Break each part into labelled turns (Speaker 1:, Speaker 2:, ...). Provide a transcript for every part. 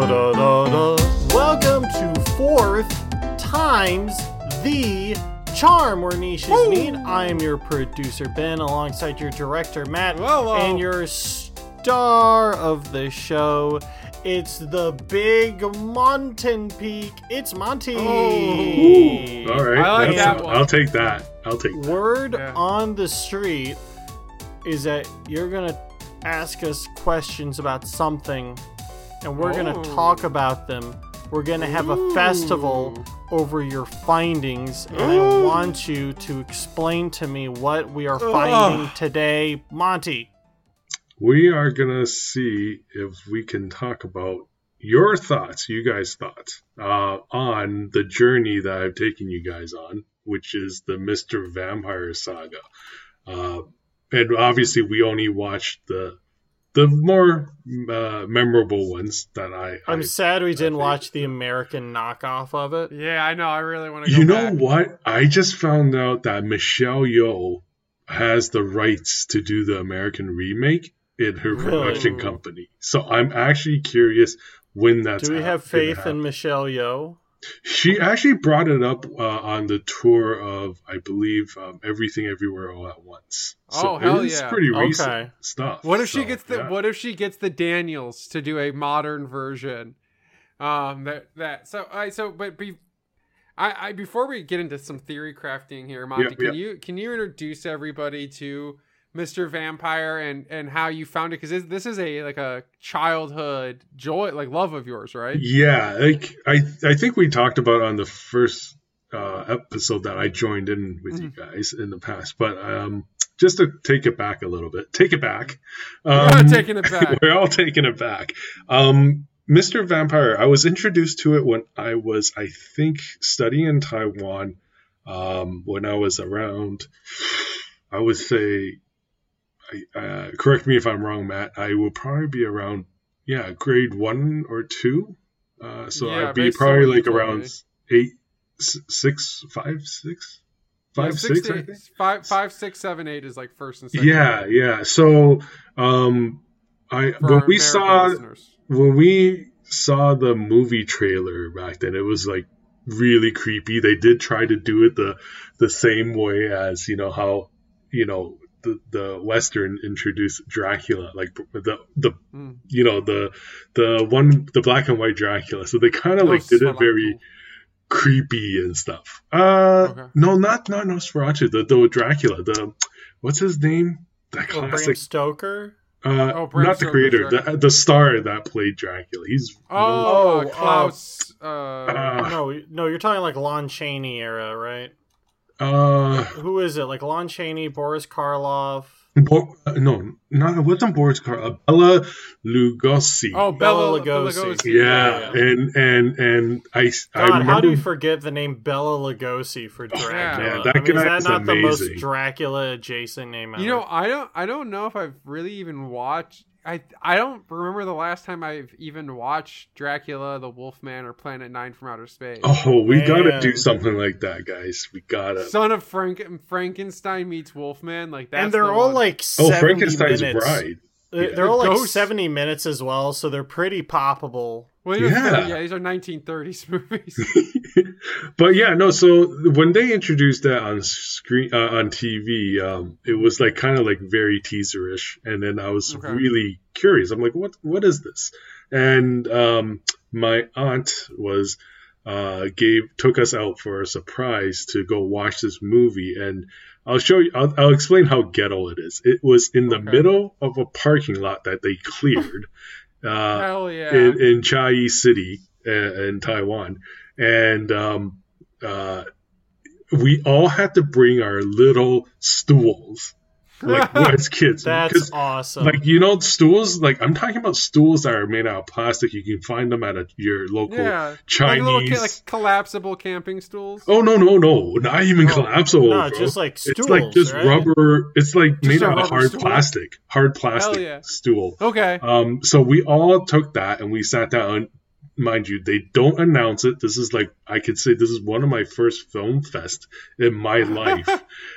Speaker 1: Ba-da-da-da. Welcome to Fourth Times the Charm, where niches meet. I am your producer, Ben, alongside your director, Matt,
Speaker 2: Whoa, whoa.
Speaker 1: and your star of the show. It's the big mountain peak. It's Monty. Oh.
Speaker 2: Ooh.
Speaker 3: All right,
Speaker 2: I like that one.
Speaker 3: I'll take that. I'll take that.
Speaker 1: Word
Speaker 2: Yeah.
Speaker 1: on the street is that you're gonna ask us questions about something, and we're gonna
Speaker 2: Oh.
Speaker 1: talk about them. We're gonna have a
Speaker 2: Ooh.
Speaker 1: festival over your findings, and I want you to explain to me what we are
Speaker 2: Ugh.
Speaker 1: finding today, Monty.
Speaker 3: We are gonna see if we can talk about your thoughts, you guys' thoughts, uh, on the journey that I've taken you guys on, which is the Mr. Vampire Saga. Uh, and obviously, we only watched the the more uh, memorable ones that I.
Speaker 1: I'm
Speaker 3: I
Speaker 1: sad we didn't
Speaker 3: think-
Speaker 1: watch the American knockoff of it.
Speaker 2: Yeah, I know. I really want to. go
Speaker 3: You know
Speaker 2: back.
Speaker 3: what? I just found out that Michelle Yeoh has the rights to do the American remake in her
Speaker 1: Really?
Speaker 3: production company. So I'm actually curious when that's.
Speaker 1: Do we have
Speaker 3: hap- gonna
Speaker 1: faith in. Michelle Yeoh?
Speaker 3: She actually brought it up uh, on the tour of, I believe, um, Everything Everywhere All at Once. So
Speaker 2: Oh, hell
Speaker 3: it's
Speaker 2: yeah.
Speaker 3: pretty
Speaker 1: Okay.
Speaker 3: recent stuff.
Speaker 2: What if she gets the
Speaker 3: yeah.
Speaker 2: What if she gets the Daniels to do a modern version? Um, that that so I so but be, I I before we get into some theory crafting here, Monty,
Speaker 3: Yep,
Speaker 2: can you can you introduce everybody to Mr. Vampire and and how you found it? Because this, this is a like a childhood joy, like love of yours, right?
Speaker 3: Yeah, like I I think we talked about on the first uh, episode that I joined in with you
Speaker 2: Mm-hmm.
Speaker 3: guys in the past, but um, just to take it back a little bit, take it back.
Speaker 2: We're not
Speaker 3: Um,
Speaker 2: taking it back.
Speaker 3: we're all taking it back. Um, Mr. Vampire, I was introduced to it when I was, I think, studying in Taiwan. Um, when I was around, I would say, uh, correct me if I'm wrong, Matt. I will probably be around, yeah, grade one or two. Uh, so
Speaker 2: Yeah,
Speaker 3: I'd be probably like around eight, six, five, six, five,
Speaker 2: Yeah,
Speaker 3: six. I
Speaker 2: eight- five, five, six, seven, eight is like first and second.
Speaker 3: Yeah, yeah. So, um, I
Speaker 2: For
Speaker 3: when we
Speaker 2: American
Speaker 3: saw
Speaker 2: listeners.
Speaker 3: when we saw the movie trailer back then, it was like really creepy. They did try to do it the the same way as you know how you know the the western introduced Dracula, like the the
Speaker 2: Mm.
Speaker 3: you know the the one the black and white Dracula. So they kind of like did it very creepy and stuff. Uh,
Speaker 2: Okay.
Speaker 3: no, not not Nosferatu. The the Dracula. The what's his name? That
Speaker 1: Oh, Bram
Speaker 3: classic.
Speaker 1: Stoker?
Speaker 3: Uh,
Speaker 2: Oh, Bram
Speaker 3: not the creator, the, the star that played Dracula. He's
Speaker 2: Oh,
Speaker 1: Oh,
Speaker 2: Klaus. Uh,
Speaker 3: Uh,
Speaker 1: No, no, you're talking like Lon Chaney era, right?
Speaker 3: Uh,
Speaker 1: Who is it? Like Lon Chaney, Boris Karloff.
Speaker 3: Bo- uh, no, not it wasn't Boris Karloff. Bela Lugosi.
Speaker 2: oh,
Speaker 1: Bela
Speaker 2: Bella,
Speaker 1: Lugosi.
Speaker 2: Lugosi.
Speaker 3: yeah,
Speaker 1: yeah.
Speaker 3: and and and I I remember
Speaker 1: how do you forget the name Bela Lugosi for Dracula?
Speaker 3: man, that
Speaker 1: I mean, is
Speaker 3: guy
Speaker 1: that
Speaker 3: is
Speaker 1: not the most. Dracula adjacent name ever?
Speaker 2: You know, I don't. I don't know if I've really even watched. I I don't remember the last time I've even watched Dracula, the Wolfman, or Planet Nine from Outer Space.
Speaker 3: Oh, we gotta do something like that, guys. We gotta.
Speaker 2: Son of Frank Frankenstein meets Wolfman, like that.
Speaker 1: and they're
Speaker 2: the
Speaker 1: all
Speaker 2: one.
Speaker 1: like
Speaker 3: Oh,
Speaker 1: 70
Speaker 3: Frankenstein's
Speaker 1: minutes.
Speaker 3: bride.
Speaker 1: They're,
Speaker 3: Yeah.
Speaker 1: they're all like
Speaker 2: Ghost.
Speaker 1: 70 minutes as well, so they're pretty poppable.
Speaker 2: Well,
Speaker 3: Yeah.
Speaker 2: yeah, these are 1930s movies.
Speaker 3: but yeah, no. So when they introduced that on screen uh, on TV, um, it was like kind of like very teaserish, and then I was
Speaker 2: Okay.
Speaker 3: really curious. I'm like, what what is this? And um, my aunt was uh, gave took us out for a surprise to go watch this movie, and I'll show you. I'll, I'll explain how ghetto it is. It was in the
Speaker 2: Okay.
Speaker 3: middle of a parking lot that they cleared. Uh,
Speaker 2: yeah!
Speaker 3: in, in Chiayi City uh, in Taiwan, and um, uh, we all had to bring our little stools, like as kids.
Speaker 1: That's awesome.
Speaker 3: like you know, stools. Like I'm talking about stools that are made out of plastic. You can find them at a, your local
Speaker 2: yeah,
Speaker 3: Chinese.
Speaker 2: like, little, like collapsible camping stools.
Speaker 3: Oh no no no! Not even
Speaker 2: Oh,
Speaker 3: collapsible.
Speaker 1: no,
Speaker 3: bro.
Speaker 1: just like stools, it's
Speaker 3: like just
Speaker 1: right?
Speaker 3: rubber. It's like
Speaker 2: Just
Speaker 3: made out of hard
Speaker 2: stool?
Speaker 3: plastic. Hard plastic
Speaker 2: yeah.
Speaker 3: stool.
Speaker 2: Okay.
Speaker 3: Um, so we all took that and we sat down mind you, they don't announce it. This is like I could say this is one of my first film fest in my life.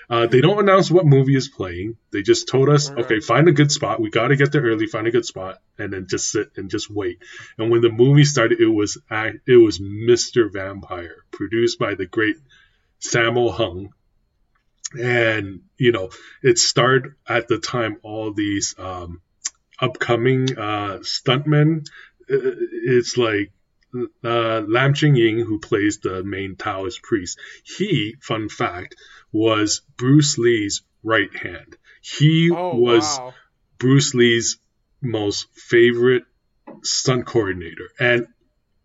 Speaker 3: uh, they don't announce what movie is playing. They just told us, okay, find a good spot. We got to get there early. Find a good spot, and then just sit and just wait. And when the movie started, it was it was Mr. Vampire, produced by the great Sammo Hung. And you know, it starred at the time all these um, upcoming uh, stuntmen. Uh, It's like uh, Lam Ching Ying, who plays the main Taoist priest. He, fun fact, was Bruce Lee's right hand. He
Speaker 2: Oh
Speaker 3: was
Speaker 2: wow.
Speaker 3: Bruce Lee's most favorite stunt coordinator. And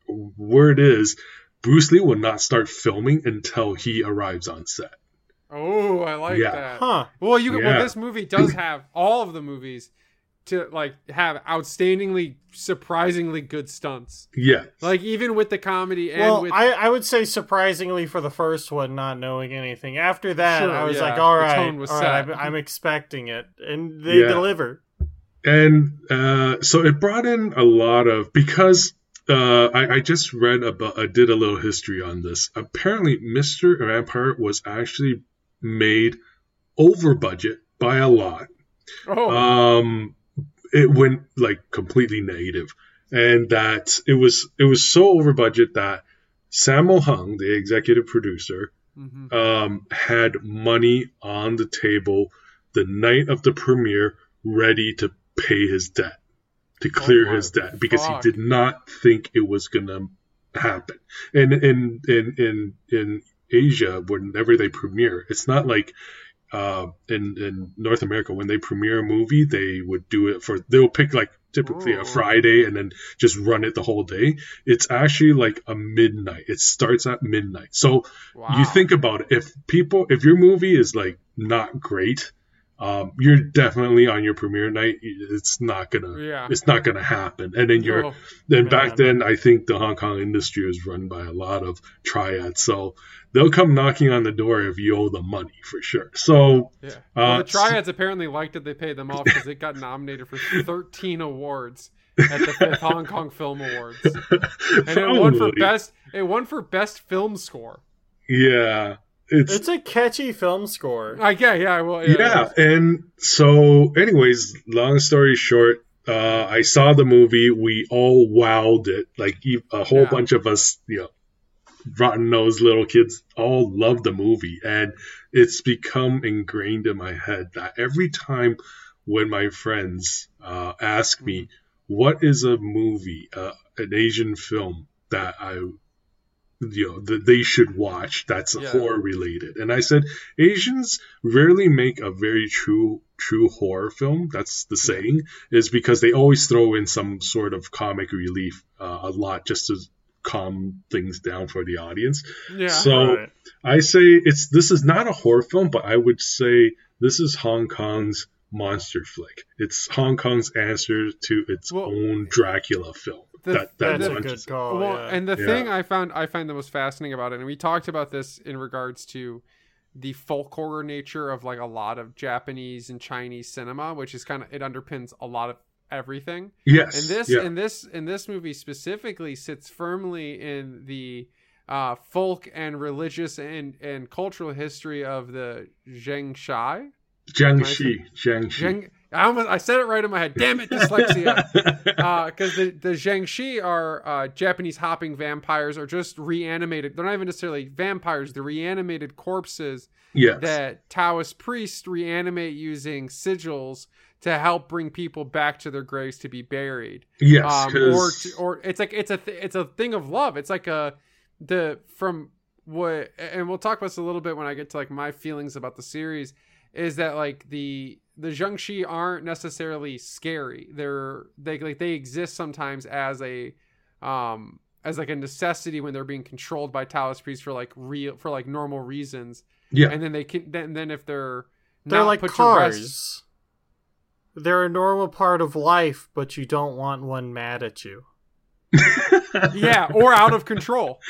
Speaker 3: word is, Bruce Lee will not start filming until he arrives on set.
Speaker 2: Oh, I like
Speaker 3: Yeah.
Speaker 2: that.
Speaker 1: Huh.
Speaker 2: Well, you
Speaker 3: Yeah.
Speaker 2: well, this movie does have all of the movies to like have outstandingly, surprisingly good stunts.
Speaker 3: Yeah.
Speaker 2: Like even with the comedy and
Speaker 1: Well,
Speaker 2: with
Speaker 1: I, I would say surprisingly for the first one, not knowing anything. After that,
Speaker 2: Sure,
Speaker 1: I was
Speaker 2: yeah.
Speaker 1: like, all
Speaker 2: The was
Speaker 1: all I'm, I'm expecting it, and they
Speaker 3: Yeah.
Speaker 1: deliver.
Speaker 3: and uh, so it brought in a lot of because uh, I, I just read about I did a little history on this. Apparently, Mr. Vampire was actually made over budget by a lot.
Speaker 2: oh
Speaker 3: Um, it went like completely negative, and that it was it was so over budget that Sammo Hung, the executive producer,
Speaker 2: mhm.
Speaker 3: um, had money on the table the night of the premiere, ready to pay his debt, to clear
Speaker 2: Oh
Speaker 3: his debt, because
Speaker 2: fuck.
Speaker 3: he did not think it was gonna happen. And in in in in Asia, whenever they premiere, it's not like uh, in in North America when they premiere a movie, they would do it for they'll pick like typically
Speaker 2: Ooh.
Speaker 3: a Friday and then just run it the whole day. It's actually like a midnight. It starts at midnight. So
Speaker 2: wow.
Speaker 3: you think about it if people if your movie is like not great um, you're definitely on your premiere night it's not gonna
Speaker 2: Yeah.
Speaker 3: it's not gonna happen and then you're
Speaker 2: Oh,
Speaker 3: then
Speaker 1: man.
Speaker 3: back then i think the hong kong industry was run by a lot of triads so they'll come knocking on the door if you owe them money for sure so
Speaker 2: yeah. Well,
Speaker 3: uh,
Speaker 2: the Triads apparently liked it. They paid them off because it got nominated for 13 awards at the fifth Hong Kong Film Awards, and it won for best. It won for best film score.
Speaker 3: yeah it's
Speaker 1: It's a catchy film score.
Speaker 2: I yeah, yeah, well, yeah.
Speaker 3: yeah, and so anyways long story short uh, i saw the movie we all wowed it like a whole
Speaker 2: Yeah.
Speaker 3: bunch of us you know rotten nosed little kids all loved the movie and it's become ingrained in my head that every time when my friends uh, ask me what is a movie uh, an asian film that i you know that they should watch that's
Speaker 2: Yeah.
Speaker 3: horror related and i said asians rarely make a very true true horror film that's the saying is because they always throw in some sort of comic relief uh, a lot just to calm things down for the audience
Speaker 2: yeah.
Speaker 3: so
Speaker 1: Right.
Speaker 3: i say it's this is not a horror film but i would say this is hong kong's monster flick it's hong kong's answer to its
Speaker 2: Well,
Speaker 3: own dracula film
Speaker 2: the-
Speaker 3: that, that
Speaker 1: That's a good call.
Speaker 2: well,
Speaker 1: yeah.
Speaker 2: and the
Speaker 3: Yeah.
Speaker 2: thing I found I find the most fascinating about it, and we talked about this in regards to the folk horror nature of like a lot of Japanese and Chinese cinema, which is kind of it underpins a lot of everything.
Speaker 3: yes
Speaker 2: And this
Speaker 3: yeah.
Speaker 2: and this and this movie specifically sits firmly in the uh, folk and religious and and cultural history of the Zhengshai.
Speaker 3: Jiangshi, Jiangshi.
Speaker 2: Zheng, I almost I said it right in my head. Damn it, dyslexia. because the the Zhengxi are uh, Japanese hopping vampires, are just reanimated. They're not even necessarily vampires. They're reanimated corpses
Speaker 3: yes.
Speaker 2: that Taoist priests reanimate using sigils to help bring people back to their graves to be buried.
Speaker 3: yes.
Speaker 2: Um, or or it's like it's a th- it's a thing of love. It's like a the from what and we'll talk about this a little bit when I get to like my feelings about the series is that like the the Zhengxi aren't necessarily scary. They're they like they exist sometimes as a um as like a necessity when they're being controlled by Taoist priests for like real for like normal reasons.
Speaker 3: yeah.
Speaker 2: And then they can then then if they're
Speaker 1: They're
Speaker 2: not
Speaker 1: like
Speaker 2: put to rest-
Speaker 1: cars. They're a normal part of life, but you don't want one mad at you.
Speaker 2: yeah, or out of control.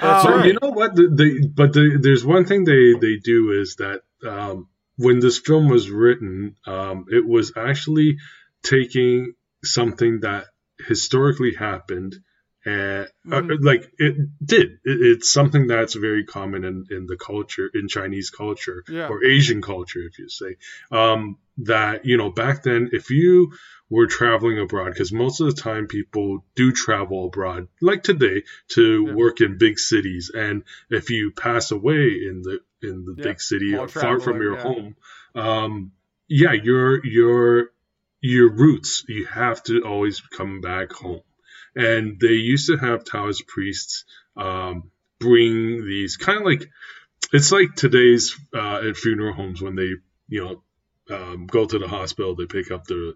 Speaker 1: That's
Speaker 2: Um,
Speaker 3: So
Speaker 1: right.
Speaker 3: you know what? The, the, but the, there's one thing they, they do is that um, when this film was written, um, it was actually taking something that historically happened and uh,
Speaker 2: Mhm.
Speaker 3: like it did. It, it's something that's very common in, in the culture, in Chinese culture
Speaker 2: Yeah.
Speaker 3: or Asian culture, if you say. Um, that you know, back then, if you were traveling abroad, because most of the time people do travel abroad, like today, to
Speaker 2: Yeah.
Speaker 3: work in big cities, and if you pass away in the in the
Speaker 2: Yeah,
Speaker 3: big city or far from your
Speaker 2: yeah.
Speaker 3: home, um, yeah, your your your roots, you have to always come back home. And they used to have Taoist priests um, bring these kind of like it's like today's uh, at funeral homes when they you know um, go to the hospital, they pick up the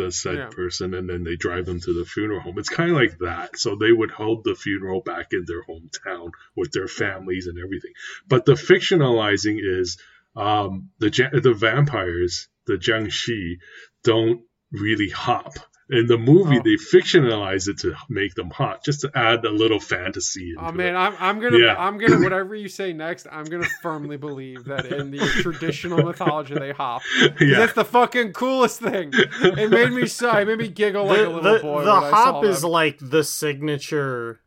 Speaker 3: the said
Speaker 2: Yeah.
Speaker 3: person and then they drive them to the funeral home. It's kind of like that. So they would hold the funeral back in their hometown with their families and everything. But the fictionalizing is um, the the vampires, the Jiangshi, don't really hop. In the movie,
Speaker 2: Oh.
Speaker 3: they fictionalize it to make them hot, just to add a little fantasy. Into
Speaker 2: Oh
Speaker 3: it.
Speaker 2: man, I'm, I'm gonna
Speaker 3: Yeah.
Speaker 2: I'm gonna whatever you say next. I'm gonna firmly believe that in the traditional mythology they hop.
Speaker 3: yeah,
Speaker 2: That's the fucking coolest thing. It made me so. It made me giggle like a little
Speaker 1: the-
Speaker 2: boy.
Speaker 1: the hop is like the signature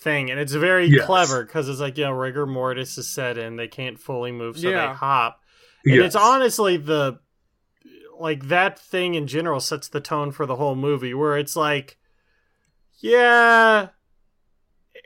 Speaker 1: thing, and it's very
Speaker 3: Yes.
Speaker 1: clever because it's like you know rigor mortis is set in; they can't fully move, so
Speaker 2: Yeah.
Speaker 1: they hop. And
Speaker 3: Yes.
Speaker 1: it's honestly the like that thing in general sets the tone for the whole movie, where it's like, yeah,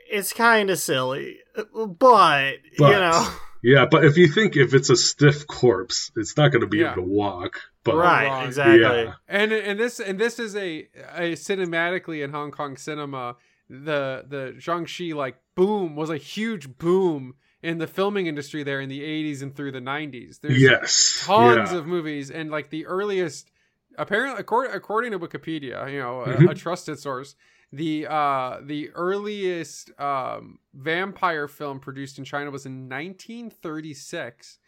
Speaker 1: it's kind of silly, but, you know,
Speaker 3: Yeah, but if you think if it's a stiff corpse, it's not going to be
Speaker 2: Yeah.
Speaker 3: able to walk. But
Speaker 1: right?
Speaker 2: wrong.
Speaker 1: Exactly.
Speaker 3: Yeah.
Speaker 2: and and this and this is a, a cinematically in Hong Kong cinema. The the Zhangxi like boom was a huge boom in the filming industry there in the 80s and through the 90s. There's
Speaker 3: yes,
Speaker 2: tons
Speaker 3: yeah.
Speaker 2: of movies and like the earliest apparently according, according to wikipedia you know a,
Speaker 3: Mhm.
Speaker 2: a trusted source the uh the earliest um vampire film produced in china was in 1936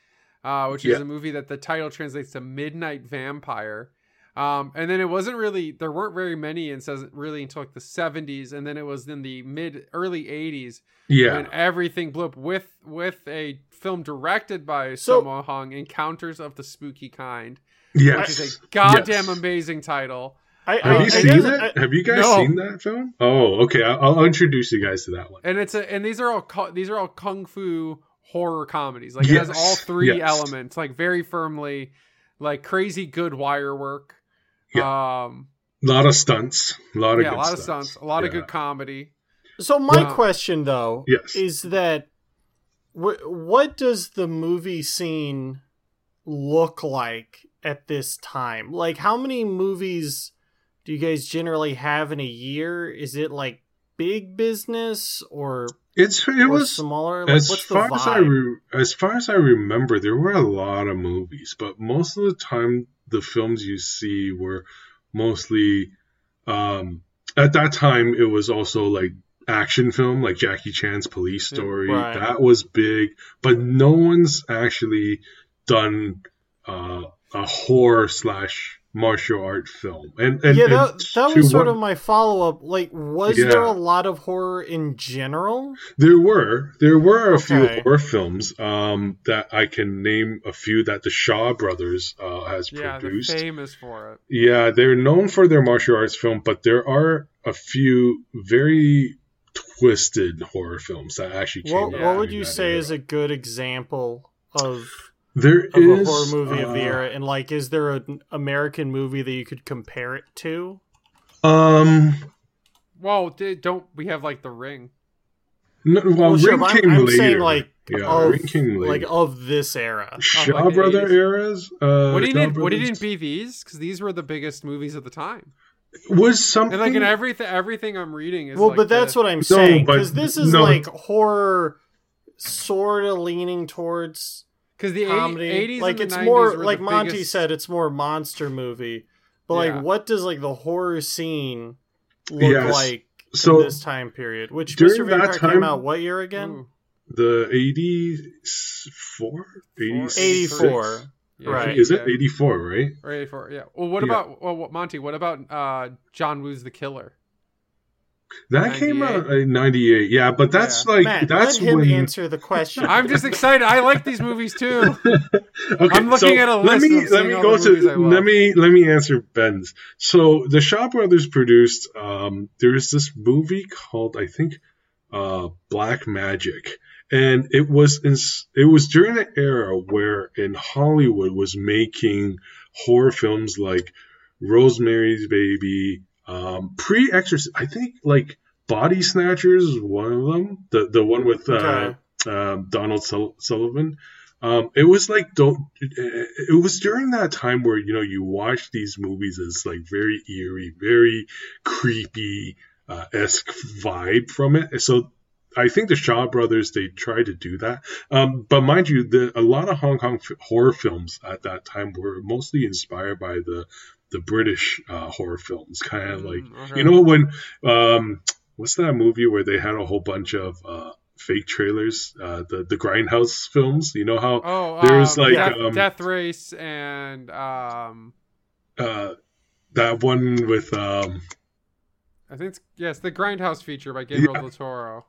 Speaker 2: uh which is
Speaker 3: Yeah.
Speaker 2: a movie that the title translates to midnight vampire um and then it wasn't really there weren't very many and says really until like the 70s and then it was in the mid early 80s
Speaker 3: yeah,
Speaker 2: when everything blew up with with a film directed by
Speaker 1: So-
Speaker 2: Sammo Hung, Encounters of the Spooky Kind,
Speaker 3: yes.
Speaker 2: which is a goddamn
Speaker 3: Yes.
Speaker 2: amazing title.
Speaker 1: I,
Speaker 3: Have
Speaker 1: I-
Speaker 3: you
Speaker 1: I
Speaker 3: seen
Speaker 1: guess
Speaker 3: it?
Speaker 1: I-
Speaker 3: Have you guys
Speaker 2: No.
Speaker 3: seen that film? Oh, okay. I'll, I'll introduce you guys to that one.
Speaker 2: And it's a and these are all these are all kung fu horror comedies. Like it has all three
Speaker 3: yes.
Speaker 2: elements, like very firmly, like crazy good wire work. Um,
Speaker 3: A lot of stunts. A lot of
Speaker 2: yeah, a
Speaker 3: good
Speaker 2: lot of stunts, a lot of good comedy.
Speaker 1: So my
Speaker 2: Wow.
Speaker 1: question though
Speaker 3: Yes.
Speaker 1: is that wh- what does the movie scene look like at this time? Like how many movies do you guys generally have in a year? Is it like big business or,
Speaker 3: It's it was
Speaker 1: smaller? Like
Speaker 3: as
Speaker 1: what's the
Speaker 3: far as I re- as far as I remember, there were a lot of movies, but most of the time the films you see were mostly um, at that time it was also like action film like Jackie Chan's Police Story
Speaker 1: right.
Speaker 3: that was big but no one's actually done uh, a horror slash martial art film and, and
Speaker 1: yeah,
Speaker 3: and
Speaker 1: that, that was sort
Speaker 3: what-
Speaker 1: of my follow up. Like, was
Speaker 3: Yeah.
Speaker 1: there a lot of horror in general?
Speaker 3: There were there were a few horror films um, that I can name a few that the Shaw brothers uh, has
Speaker 2: Yeah, they're
Speaker 3: produced.
Speaker 2: famous for it.
Speaker 3: Yeah, they're known for their martial arts film, but there are a few very twisted horror films that actually came
Speaker 1: What,
Speaker 3: out.
Speaker 1: what would you say
Speaker 3: era.
Speaker 1: is a good example of
Speaker 3: there
Speaker 1: of a horror movie of the
Speaker 3: uh,
Speaker 1: era? And like, is there an American movie that you could compare it to?
Speaker 3: Um,
Speaker 2: Well, don't we have like The Ring?
Speaker 3: no, well,
Speaker 1: Well, sure,
Speaker 3: Ring
Speaker 1: but I'm- I'm
Speaker 3: later.
Speaker 1: saying, like,
Speaker 3: yeah,
Speaker 1: of,
Speaker 3: Ring came later.
Speaker 1: like of this era.
Speaker 3: Shaw
Speaker 2: like the
Speaker 3: brother
Speaker 2: 80s.
Speaker 3: eras. Uh,
Speaker 2: What he
Speaker 3: Shaw
Speaker 2: didn't what he
Speaker 3: Brothers
Speaker 2: didn't be these because these were the biggest movies of the time.
Speaker 3: was something
Speaker 2: And like in everything everything I'm reading is
Speaker 1: Well,
Speaker 2: like
Speaker 1: but that's
Speaker 2: the-
Speaker 1: what I'm saying
Speaker 3: but-
Speaker 1: because this is
Speaker 3: no.
Speaker 1: like horror, sort of leaning towards
Speaker 2: because the
Speaker 1: comedy.
Speaker 2: 80s
Speaker 1: like
Speaker 2: and the
Speaker 1: it's
Speaker 2: 90s
Speaker 1: more like Monty
Speaker 2: biggest-
Speaker 1: said, it's more monster movie. But
Speaker 2: Yeah.
Speaker 1: like, what does like the horror scene look
Speaker 3: Yes.
Speaker 1: like
Speaker 3: So-
Speaker 1: in this time period? Which
Speaker 3: During
Speaker 1: Mr.
Speaker 3: that
Speaker 1: Vampire
Speaker 3: time-
Speaker 1: came out what year again?
Speaker 3: The 84 86?
Speaker 1: 84.
Speaker 2: yeah,
Speaker 1: Right.
Speaker 3: Is it 84, right?
Speaker 2: Or 84, yeah. Well, what
Speaker 3: Yeah.
Speaker 2: about well, Monty? What about uh, John Woo's The Killer?
Speaker 3: That came out in '98. Yeah, but that's like
Speaker 1: Matt,
Speaker 3: that's
Speaker 1: let him
Speaker 3: when.
Speaker 1: answer the question.
Speaker 2: I'm just excited. I like these movies too.
Speaker 3: okay,
Speaker 2: I'm looking at a list.
Speaker 3: let me
Speaker 2: of
Speaker 3: let me go
Speaker 2: the movies I
Speaker 3: to let me let me answer Ben's. So the Shaw Brothers produced. Um, there's this movie called I think uh, Black Magic, and it was in, it was during the era where in Hollywood was making horror films like Rosemary's Baby, um, pre Exorcist. I think like Body Snatchers is one of them. The the one with uh,
Speaker 1: Okay.
Speaker 3: um, Donald Sul- Sullivan. Um, it was like don't. It it was during that time where you know you watch these movies as like very eerie, very creepy uh, esque vibe from it. So I think the Shaw Brothers they tried to do that. Um, but mind you, the, a lot of Hong Kong f- horror films at that time were mostly inspired by the the British uh, horror films, kind of like
Speaker 2: Mm, okay.
Speaker 3: you know when um, what's that movie where they had a whole bunch of uh, fake trailers, uh, the the Grindhouse films. You know how
Speaker 2: Oh,
Speaker 3: There's,
Speaker 2: um,
Speaker 3: like,
Speaker 2: Death,
Speaker 3: um,
Speaker 2: Death Race and um,
Speaker 3: uh, that one with um,
Speaker 2: I think it's, yes, the Grindhouse feature by Guillermo
Speaker 3: Yeah.
Speaker 2: del Toro.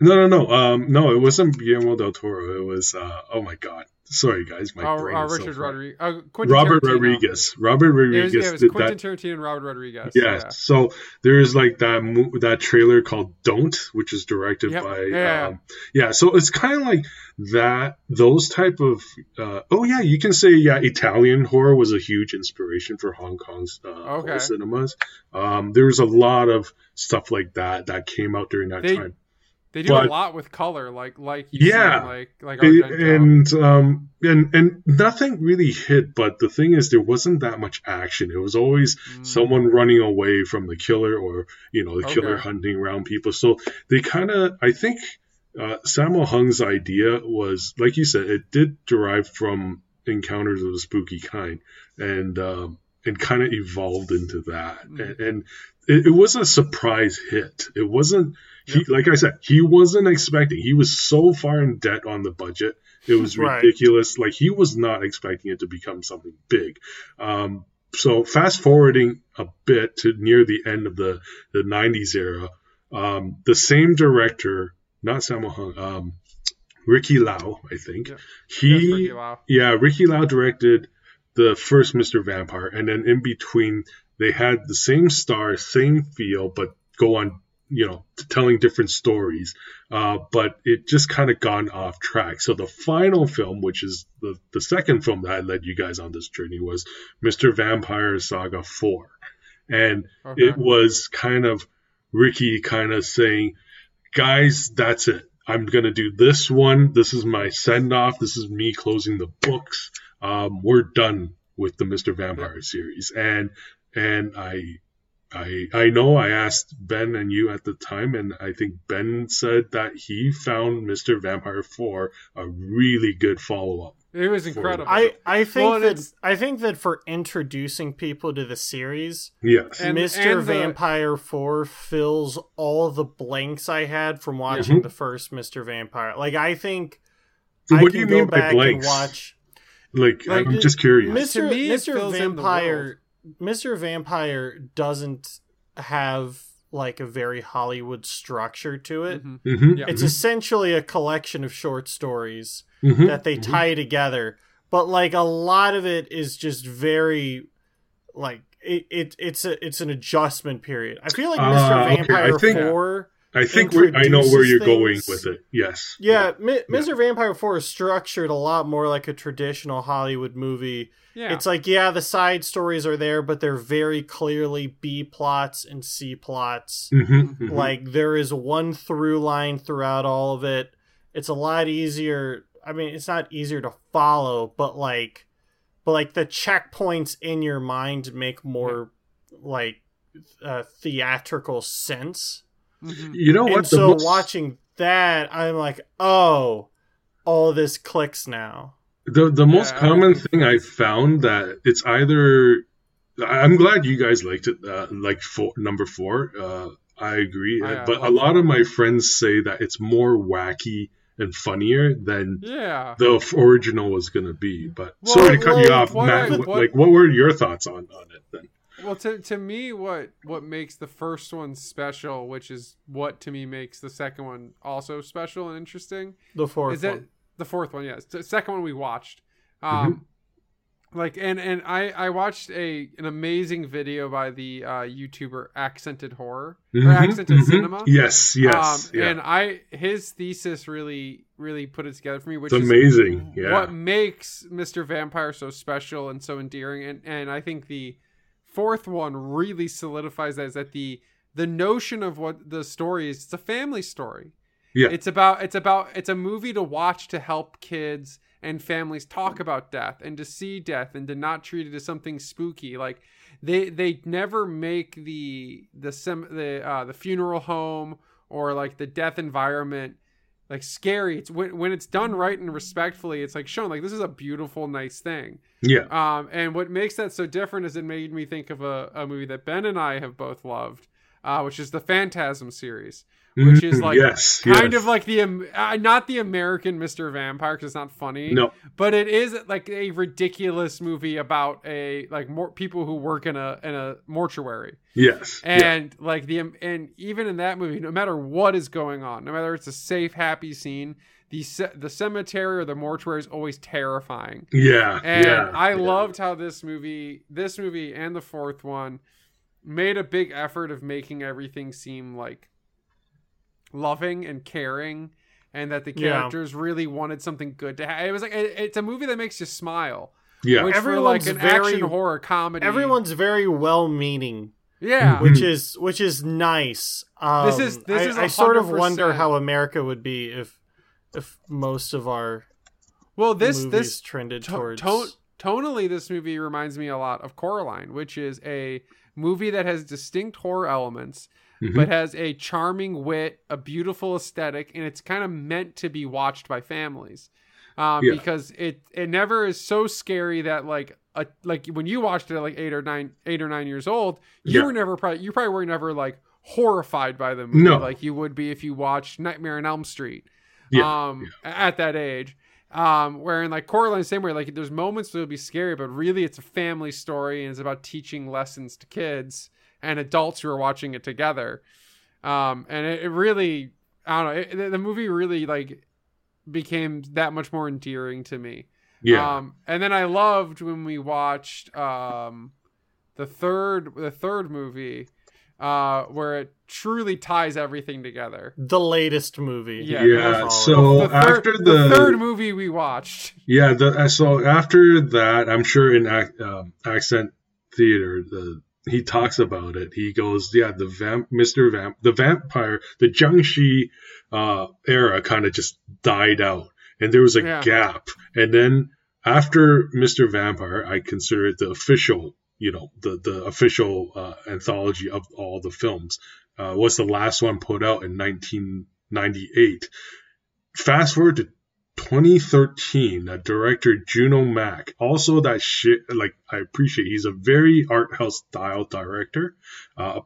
Speaker 3: no no no um no it wasn't Guillermo del Toro. It was uh, oh my god, sorry guys, my
Speaker 2: Oh,
Speaker 3: brain
Speaker 2: uh,
Speaker 3: is so
Speaker 2: Richard
Speaker 3: fried.
Speaker 2: Rodriguez. Uh,
Speaker 3: Robert
Speaker 2: Tarantino.
Speaker 3: Rodriguez. Robert
Speaker 2: It was,
Speaker 3: Rodriguez
Speaker 2: yeah, it was Quentin
Speaker 3: that.
Speaker 2: Tarantino and Robert Rodriguez.
Speaker 3: Yeah. So there's like that that trailer called "Don't," which is directed
Speaker 2: Yep.
Speaker 3: by
Speaker 2: Yeah.
Speaker 3: um, yeah. So it's kind of like that. Those type of uh, oh yeah, you can say yeah. Italian horror was a huge inspiration for Hong Kong's uh,
Speaker 2: Okay.
Speaker 3: cinemas. Um, there was a lot of stuff like that that came out during that
Speaker 2: They-
Speaker 3: time.
Speaker 2: They do
Speaker 3: But-
Speaker 2: a lot with color, like like you
Speaker 3: Yeah.
Speaker 2: said, like like Argento.
Speaker 3: and um and and nothing really hit but the thing is there wasn't that much action it was always
Speaker 2: Mm.
Speaker 3: someone running away from the killer or you know the killer hunting around people so they kind of i think uh, Sammo Hung's idea was like you said it did derive from encounters of the spooky kind and um and kind of evolved into that
Speaker 2: Mm.
Speaker 3: and, and it, it was a surprise hit it wasn't he like i said he wasn't expecting he was so far in debt on the budget it was
Speaker 1: Right.
Speaker 3: ridiculous like he was not expecting it to become something big um, so fast forwarding a bit to near the end of the, the 90s era um, the same director not Sammo Hung um, Ricky Lau I think
Speaker 2: Yeah.
Speaker 3: he
Speaker 2: Ricky Lau.
Speaker 3: yeah, Ricky Lau directed the first Mr. Vampire, and then in between they had the same star, same feel, but go on, you know, telling different stories. Uh, but it just kind of gone off track. So the final film, which is the the second film that I led you guys on this journey, was Mr. Vampire Saga Four, and
Speaker 2: Okay.
Speaker 3: it was kind of Ricky kind of saying, guys, that's it. I'm gonna do this one. This is my send off. This is me closing the books. Um, we're done with the Mr. Vampire series, and and I. I I know I asked Ben and you at the time, and I think Ben said that he found Mr. Vampire 4 a really good follow up.
Speaker 2: It was incredible.
Speaker 1: I I think
Speaker 2: Well,
Speaker 1: that I think that for introducing people to the series,
Speaker 3: Yes.
Speaker 2: And-
Speaker 1: Mr.
Speaker 2: and the-
Speaker 1: Vampire 4 fills all the blanks I had from watching the first Mr. Vampire. Like I think I
Speaker 3: Mm-hmm. what do
Speaker 1: can
Speaker 3: you mean
Speaker 1: go
Speaker 3: by
Speaker 1: back
Speaker 3: blanks?
Speaker 1: and watch
Speaker 3: Like,
Speaker 2: Like,
Speaker 3: I'm just curious.
Speaker 1: Mr.
Speaker 2: To
Speaker 1: Mr.
Speaker 2: fills in the
Speaker 1: Vampire Mr. Vampire doesn't have like a very Hollywood structure to it.
Speaker 2: Mhm.
Speaker 3: Mhm,
Speaker 2: Yeah.
Speaker 1: It's essentially a collection of short stories
Speaker 3: mhm,
Speaker 1: that they
Speaker 3: mhm.
Speaker 1: tie together. But like a lot of it is just very like it, it it's a it's an adjustment period. I feel like
Speaker 3: Ah,
Speaker 1: Mr.
Speaker 3: okay, I
Speaker 1: Vampire
Speaker 3: think-
Speaker 1: 4
Speaker 3: I think we're, I know where you're going with it. Yes.
Speaker 1: yeah, Mi- Mr. Vampire 4 is structured a lot more like a traditional Hollywood movie.
Speaker 2: Yeah.
Speaker 1: It's like yeah, the side stories are there, but they're very clearly B plots and C plots.
Speaker 3: Mhm, mhm.
Speaker 1: Like there is one through line throughout all of it. It's a lot easier. I mean, it's not easier to follow, but like, but like the checkpoints in your mind make more like uh, theatrical sense.
Speaker 2: Mhm.
Speaker 3: you know what? The
Speaker 1: so
Speaker 3: most-
Speaker 1: watching that, I'm like, oh, all this clicks now.
Speaker 3: The the most common thing I found that it's either I'm glad you guys liked it uh, like four, number four. Uh, I agree,
Speaker 2: I, uh,
Speaker 3: but a
Speaker 2: love
Speaker 3: lot of my friends say that it's more wacky and funnier than
Speaker 2: Yeah.
Speaker 3: the original was gonna be. But
Speaker 2: Well,
Speaker 3: sorry to cut you off,
Speaker 1: what
Speaker 3: Matt.
Speaker 2: I-
Speaker 3: what-
Speaker 2: what-
Speaker 3: like, what were your thoughts on on it then?
Speaker 2: Well, to to me, what what makes the first one special, which is what to me makes the second one also special and interesting,
Speaker 1: The fourth
Speaker 2: is that
Speaker 1: one.
Speaker 2: the fourth one? Yes, the second one we watched. Um, like and and I I watched a an amazing video by the uh, YouTuber Accented Horror or
Speaker 3: Mhm,
Speaker 2: Accented
Speaker 3: mhm.
Speaker 2: Cinema.
Speaker 3: Yes, yes,
Speaker 2: Um,
Speaker 3: yeah.
Speaker 2: And I his thesis really really put it together for me, which
Speaker 3: it's
Speaker 2: is
Speaker 3: amazing. Yeah.
Speaker 2: what makes Mr. Vampire so special and so endearing. And and I think the fourth one really solidifies that is that the the notion of what the story is, it's a family story.
Speaker 3: Yeah.
Speaker 2: It's about it's about it's a movie to watch to help kids and families talk about death and to see death and to not treat it as something spooky. Like they they never make the the sem- the uh, the funeral home or like the death environment like scary. It's when when it's done right and respectfully. It's like shown like this is a beautiful, nice thing.
Speaker 3: yeah.
Speaker 2: Um, and what makes that so different is it made me think of a, a movie that Ben and I have both loved, uh, which is the Phantasm series, which is
Speaker 3: Mhm,
Speaker 2: like
Speaker 3: yes,
Speaker 2: kind
Speaker 3: yes.
Speaker 2: of like the uh, not the American Mr. Vampire because it's not funny.
Speaker 3: no.
Speaker 2: but it is like a ridiculous movie about a like more people who work in a in a mortuary
Speaker 3: Yes. yeah.
Speaker 2: and like the and even in that movie no matter what is going on no matter it's a safe happy scene the ce- the cemetery or the mortuary is always terrifying
Speaker 3: Yeah.
Speaker 2: and
Speaker 3: yeah.
Speaker 2: i
Speaker 3: yeah.
Speaker 2: loved how this movie this movie and the fourth one made a big effort of making everything seem like loving and caring and that the
Speaker 1: Yeah.
Speaker 2: characters really wanted something good to have it was like it- it's a movie that makes you smile
Speaker 3: Yeah.
Speaker 2: which
Speaker 1: Everyone's
Speaker 2: for like an
Speaker 1: very-
Speaker 2: action horror comedy
Speaker 1: Everyone's very well meaning,
Speaker 2: yeah
Speaker 1: which is which is nice. Um,
Speaker 2: This is- this
Speaker 1: I,
Speaker 2: is
Speaker 1: I sort of wonder how America would be if if most of our
Speaker 2: well this this
Speaker 1: trended
Speaker 2: to-
Speaker 1: towards
Speaker 2: to- tonally this movie reminds me a lot of coraline which is a movie that has distinct horror elements
Speaker 3: Mhm.
Speaker 2: but has a charming wit a beautiful aesthetic and it's kind of meant to be watched by families um,
Speaker 3: Yeah.
Speaker 2: because it it never is so scary that like a, like when you watched it at like eight or nine eight or nine years old you
Speaker 3: Yeah.
Speaker 2: were never probably you probably were never like horrified by the movie
Speaker 3: No.
Speaker 2: like you would be if you watched nightmare on elm street
Speaker 3: Yeah,
Speaker 2: um at that age um wherein like coraline same way like there's moments that will be scary but really it's a family story and it's about teaching lessons to kids and adults who are watching it together um and it, it really i don't know it, the- the movie really like became that much more endearing to me
Speaker 3: yeah.
Speaker 2: um and then i loved when we watched um the third the third movie uh where it truly ties everything together
Speaker 1: the latest movie.
Speaker 2: Yeah,
Speaker 3: yeah. So
Speaker 2: the third,
Speaker 3: after the,
Speaker 2: third movie we watched
Speaker 3: yeah, the uh, so after that, I'm sure in ac- um, accent theater, the he talks about it. He goes, yeah, the vamp, Mr. Vamp, the vampire, the Jiangshi uh, era kind of just died out, and there was a
Speaker 2: Yeah.
Speaker 3: gap. And then after Mr. Vampire, I consider it the official, you know, the the official uh, anthology of all the films. Uh, was the last one put out in 1998. Fast forward to 2013, that director Juno Mack, also that shit, like, I appreciate, he's a very art house style director. Uh,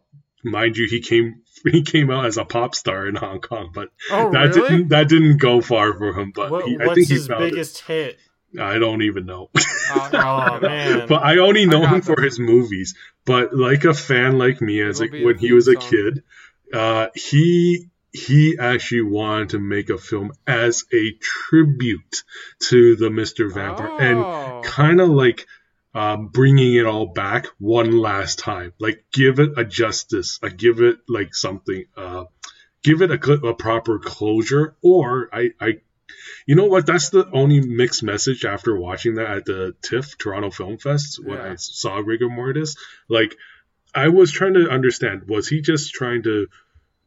Speaker 3: mind you, he came, he came out as a pop star in Hong Kong, but
Speaker 2: oh
Speaker 3: that
Speaker 2: really
Speaker 3: didn't, that didn't go far for him, but
Speaker 1: What,
Speaker 3: he, I think he
Speaker 1: his
Speaker 3: found it.
Speaker 1: biggest hit?
Speaker 3: I don't even know.
Speaker 1: Oh man,
Speaker 3: but I only know
Speaker 2: I
Speaker 3: him for his movies. But like a fan like me, as
Speaker 2: It'll
Speaker 3: a, when he was a
Speaker 2: song.
Speaker 3: kid, uh, he he actually wanted to make a film as a tribute to the Mister Vampire and
Speaker 2: oh.
Speaker 3: kind of like um, bringing it all back one last time. Like give it a justice, uh, give it like something, uh, give it a, a proper closure. Or I, I, you know what? That's the only mixed message after watching that at the TIFF Toronto Film Fest when
Speaker 2: Yeah.
Speaker 3: I saw Rigor Mortis. Like I was trying to understand, was he just trying to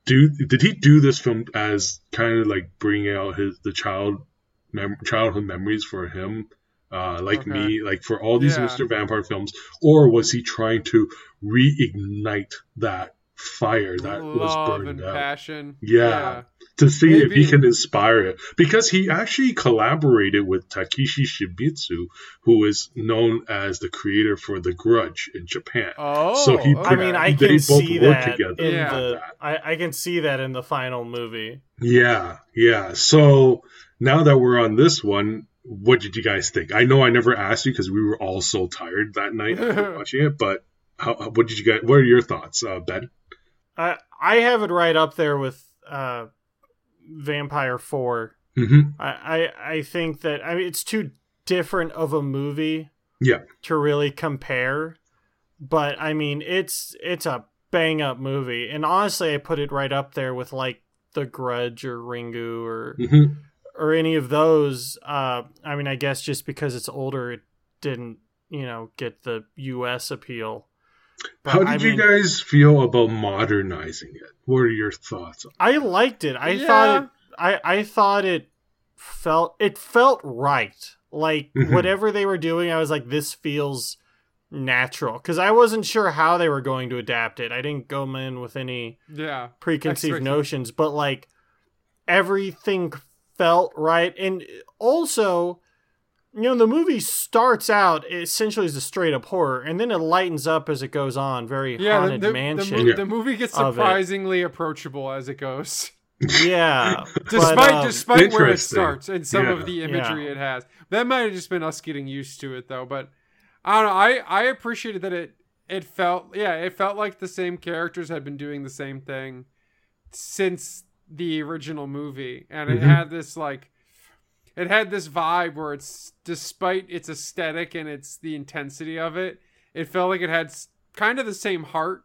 Speaker 3: do? Did he do this film as kind of like bringing out his the child mem- childhood memories for him? uh, like
Speaker 2: Okay.
Speaker 3: me, like for all these
Speaker 2: Yeah.
Speaker 3: Mr. Vampire films, or was he trying to reignite that fire that was
Speaker 2: love
Speaker 3: burned
Speaker 2: and
Speaker 3: out
Speaker 2: passion
Speaker 3: Yeah. To see if he can inspire it? Because he actually collaborated with Takashi Shimizu, who is known as the creator for The Grudge in Japan.
Speaker 2: oh
Speaker 3: So he
Speaker 2: okay.
Speaker 1: I mean, I
Speaker 3: They
Speaker 1: can
Speaker 3: both
Speaker 1: see that
Speaker 3: together.
Speaker 1: in
Speaker 2: Yeah.
Speaker 1: the. I, I can see that in the final movie.
Speaker 3: Yeah, yeah. So now that we're on this one, what did you guys think? I know I never asked you because we were all so tired that night watching it, but how, what did you guys? What are your thoughts, uh, Ben?
Speaker 1: I I have it right up there with uh, Vampire 4
Speaker 3: hmm
Speaker 1: I, I I think that I mean it's too different of a movie
Speaker 3: Yeah.
Speaker 1: to really compare. But I mean it's it's a bang up movie. And honestly I put it right up there with like The Grudge or Ringu or
Speaker 3: hmm
Speaker 1: or any of those. Uh I mean I guess just because it's older it didn't, you know, get the US appeal. But,
Speaker 3: How did
Speaker 1: I
Speaker 3: you guys feel about modernizing it? What are your thoughts?
Speaker 1: I liked it. I
Speaker 2: Yeah.
Speaker 1: thought it I I thought it felt it felt right. Like
Speaker 3: Mhm.
Speaker 1: whatever they were doing, I was like this feels natural cuz I wasn't sure how they were going to adapt it. I didn't go in with any
Speaker 2: Yeah.
Speaker 1: preconceived
Speaker 2: Expect-
Speaker 1: notions, but like everything felt right and also you know the movie starts out essentially as a straight up horror and then it lightens up as it goes on very
Speaker 2: Yeah, the,
Speaker 1: haunted
Speaker 2: the, the,
Speaker 1: mansion
Speaker 2: mo- the movie gets surprisingly approachable as it goes.
Speaker 1: yeah
Speaker 2: despite
Speaker 1: but, um,
Speaker 2: despite where it starts and some
Speaker 3: Yeah.
Speaker 2: of the imagery
Speaker 1: Yeah.
Speaker 2: it has. That might have just been us getting used to it though, but I don't know. I I appreciated that it it felt yeah, it felt like the same characters had been doing the same thing since the original movie and it
Speaker 3: Mhm.
Speaker 2: had this like it had this vibe where it's despite its aesthetic and its the intensity of it, it felt like it had kind of the same heart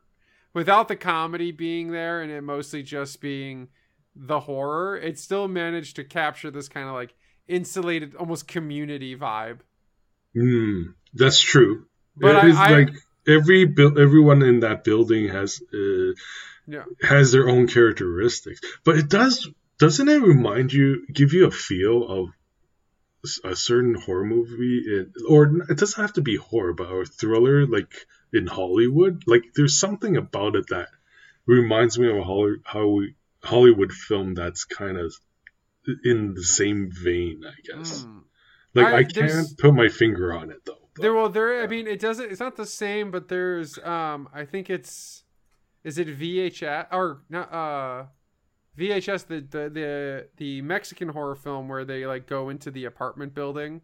Speaker 2: without the comedy being there and it mostly just being the horror. It still managed to capture this kind of like insulated, almost community vibe.
Speaker 3: Mm, that's true.
Speaker 2: But
Speaker 3: It
Speaker 2: I-
Speaker 3: is
Speaker 2: I-
Speaker 3: like every buil- everyone in that building has uh,
Speaker 2: Yeah.
Speaker 3: has their own characteristics. But it does doesn't it remind you, give you a feel of a certain horror movie, in, or it doesn't have to be horror, but a thriller like in Hollywood. Like there's something about it that reminds me of a Holly, how we, Hollywood film that's kind of in the same vein, I guess.
Speaker 2: Mm.
Speaker 3: Like
Speaker 2: I-
Speaker 3: I, can't put my finger on it though. but-
Speaker 2: There, well, there. I mean, it doesn't. It's not the same, but there's. Um, I think it's. Is it VHS or not? Uh, VHS, the the the the Mexican horror film where they like go into the apartment building.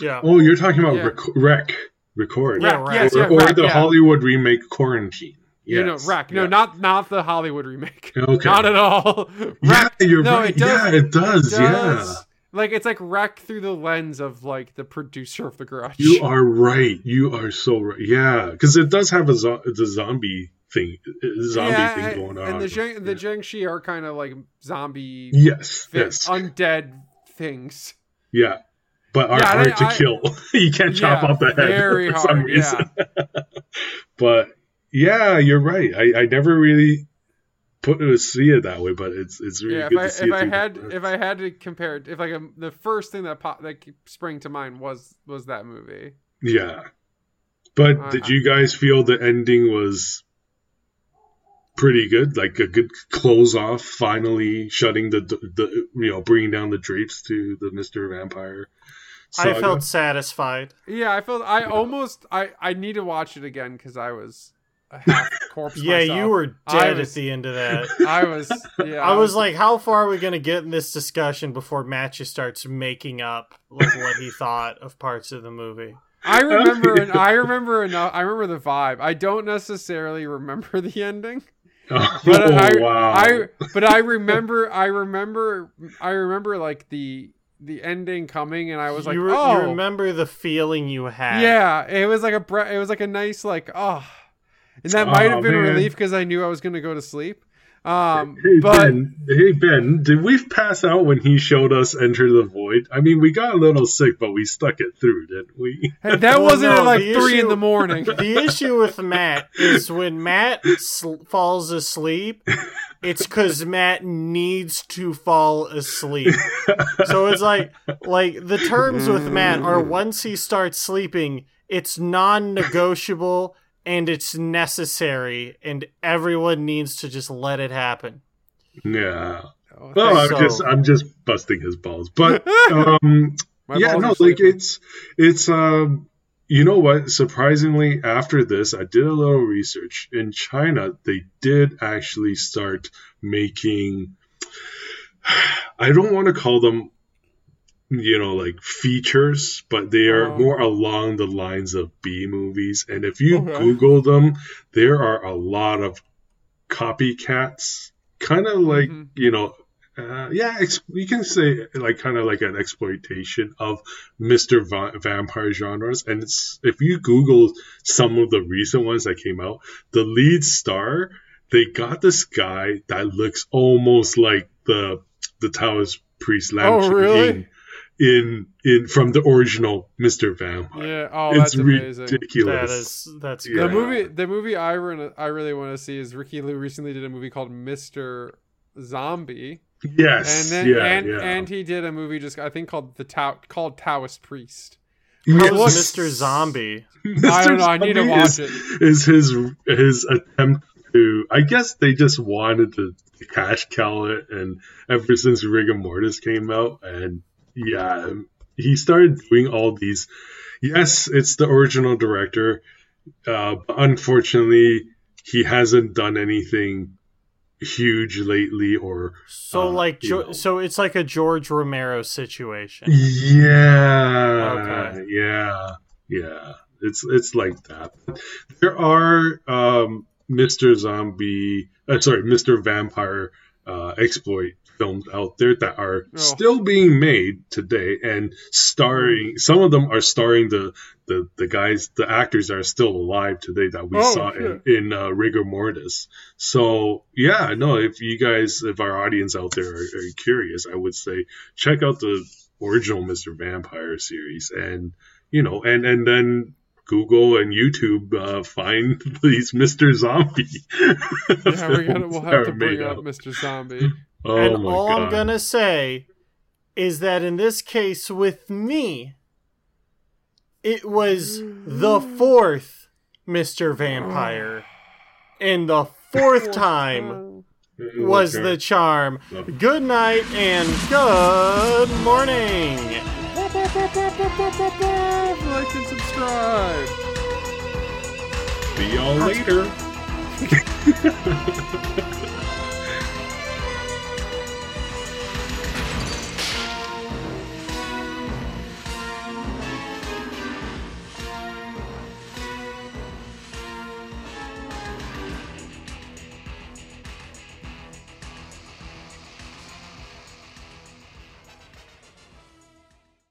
Speaker 1: yeah
Speaker 3: Oh, you're talking about
Speaker 2: Yeah.
Speaker 3: rec- Rec, record,
Speaker 1: Yeah, right.
Speaker 2: yes,
Speaker 3: or,
Speaker 2: yeah,
Speaker 3: or
Speaker 2: Rec,
Speaker 3: the
Speaker 2: yeah.
Speaker 3: Hollywood remake Quarantine.
Speaker 2: You know,
Speaker 3: Yes,
Speaker 2: Rec. No,
Speaker 3: yeah.
Speaker 2: not not the Hollywood remake.
Speaker 3: Okay.
Speaker 2: Not at all.
Speaker 3: Yeah, you're
Speaker 2: No,
Speaker 3: right.
Speaker 2: it does-
Speaker 3: yeah, it does.
Speaker 2: It does.
Speaker 3: Yeah,
Speaker 2: Like it's like Rec through the lens of like the producer of the Grudge.
Speaker 3: you are right. You are so right. Yeah, because it does have a zo- the zombie thing, uh, uh, zombie
Speaker 2: yeah,
Speaker 3: thing going on.
Speaker 2: And the Zheng, the
Speaker 3: Yeah.
Speaker 2: Jiangshi are kind of like zombie,
Speaker 3: yes,
Speaker 2: fi-
Speaker 3: yes,
Speaker 2: undead things.
Speaker 3: yeah, but are
Speaker 2: Yeah, I-
Speaker 3: hard to
Speaker 2: I-
Speaker 3: kill. you can't chop off the head
Speaker 2: very
Speaker 3: for some
Speaker 2: hard, yeah.
Speaker 3: reason. but yeah, you're right. I, I never really put it see it that way, but it's it's really
Speaker 2: yeah,
Speaker 3: good
Speaker 2: if I
Speaker 3: to see
Speaker 2: if I had
Speaker 3: that
Speaker 2: if I had to compare it, if like a, the first thing that pop, that sprang to mind was was that movie.
Speaker 3: Yeah. But
Speaker 2: I-
Speaker 3: did you guys feel the ending was pretty good? Like a good close off, finally shutting the, the you know, bringing down the drapes to the Mr. Vampire.
Speaker 1: I felt satisfied.
Speaker 2: Yeah, I felt I almost I I need to watch it again because I was a half corpse.
Speaker 1: Yeah,
Speaker 2: myself.
Speaker 1: you were dead
Speaker 2: was-
Speaker 1: at the end of that.
Speaker 2: I was. Yeah,
Speaker 1: I was like, how far are we going to get in this discussion before Matt just starts making up like what he thought of parts of the movie?
Speaker 2: I remember, and I remember enough. I remember the vibe. I don't necessarily remember the ending,
Speaker 3: Oh,
Speaker 2: but I, oh,
Speaker 3: wow.
Speaker 2: I, but I remember, I remember, I remember like the the ending coming, and I was like,
Speaker 1: you, re-
Speaker 2: oh,
Speaker 1: you remember the feeling you had.
Speaker 2: yeah. It was like a, bre- it was like a nice, like, oh, and that might
Speaker 3: Oh,
Speaker 2: have been a relief because I knew I was gonna go to sleep. Um,
Speaker 3: Hey
Speaker 2: but
Speaker 3: Ben, hey Ben, did we pass out when he showed us Enter the Void? I mean, we got a little sick, but we stuck it through, didn't we?
Speaker 2: hey, that
Speaker 1: Well,
Speaker 2: wasn't
Speaker 1: no,
Speaker 2: at like
Speaker 1: the
Speaker 2: three in the morning.
Speaker 1: The issue with Matt is when Matt sl- falls asleep, it's because Matt needs to fall asleep. So it's like, like the terms with Matt are once he starts sleeping, it's non-negotiable and it's necessary, and everyone needs to just let it happen.
Speaker 3: Yeah.
Speaker 2: Oh,
Speaker 3: Well, I'm
Speaker 1: So-
Speaker 3: just I'm just busting his balls, but um,
Speaker 2: My
Speaker 3: yeah, no, like
Speaker 2: sleeping.
Speaker 3: it's it's um, you know what? Surprisingly, after this, I did a little research. In China, they did actually start making. I don't want to call them you know, like features, but they are
Speaker 2: Oh.
Speaker 3: more along the lines of B movies. And if you
Speaker 2: Okay.
Speaker 3: Google them, there are a lot of copycats, kind of like,
Speaker 2: Mhm.
Speaker 3: you know, uh, yeah, ex- you can say like kind of like an exploitation of Mr. Va- Vampire genres. And it's if you Google some of the recent ones that came out, the lead star, they got this guy that looks almost like the the Taoist priest Lam
Speaker 2: Oh,
Speaker 3: Ching
Speaker 2: really?
Speaker 3: Ying in in from the original Mr. Vampire.
Speaker 2: Yeah. Oh,
Speaker 3: it's
Speaker 2: that's amazing.
Speaker 3: ridiculous.
Speaker 1: That is that's
Speaker 3: Yeah.
Speaker 2: The movie, the movie I re- I really want to see is Ricky Lau recently did a movie called Mister Zombie,
Speaker 3: Yes.
Speaker 2: and then
Speaker 3: yeah,
Speaker 2: and
Speaker 3: yeah.
Speaker 2: and he did a movie just I think called the Tao called Taoist Priest.
Speaker 3: Yes.
Speaker 1: was Mr. Zombie?
Speaker 2: I don't know. I need to
Speaker 3: Zombie
Speaker 2: watch
Speaker 3: is,
Speaker 2: it.
Speaker 3: Is his his attempt to? I guess they just wanted to cash cow it, and ever since Rigor Mortis came out, and yeah, he started doing all these. Yes, it's the original director, uh, but unfortunately, he hasn't done anything huge lately, or
Speaker 1: So
Speaker 3: Uh,
Speaker 1: like jo-
Speaker 3: know.
Speaker 1: so it's like a George Romero situation.
Speaker 3: Yeah.
Speaker 1: Okay.
Speaker 3: Yeah. Yeah. It's it's like that. There are um Mr. Zombie uh, sorry, Mr. Vampire uh exploit films out there that are
Speaker 2: Oh.
Speaker 3: still being made today and starring some of them are starring the the, the guys the actors that are still alive today that we
Speaker 2: Oh,
Speaker 3: saw in, in uh, rigor mortis so yeah no if you guys if our audience out there are, are curious i would say check out the original Mr. Vampire series, and you know, and and then Google and YouTube uh, find these Mr. Zombie.
Speaker 2: Yeah, we're gonna we'll have to bring
Speaker 3: made
Speaker 2: up. Mr. Zombie.
Speaker 3: Oh
Speaker 1: and
Speaker 3: my
Speaker 1: all
Speaker 3: god!
Speaker 1: I'm gonna say is that in this case with me, it was the fourth Mr. Vampire. And the fourth time was the charm. Good night and good morning.
Speaker 2: Like and subscribe.
Speaker 3: See y'all later.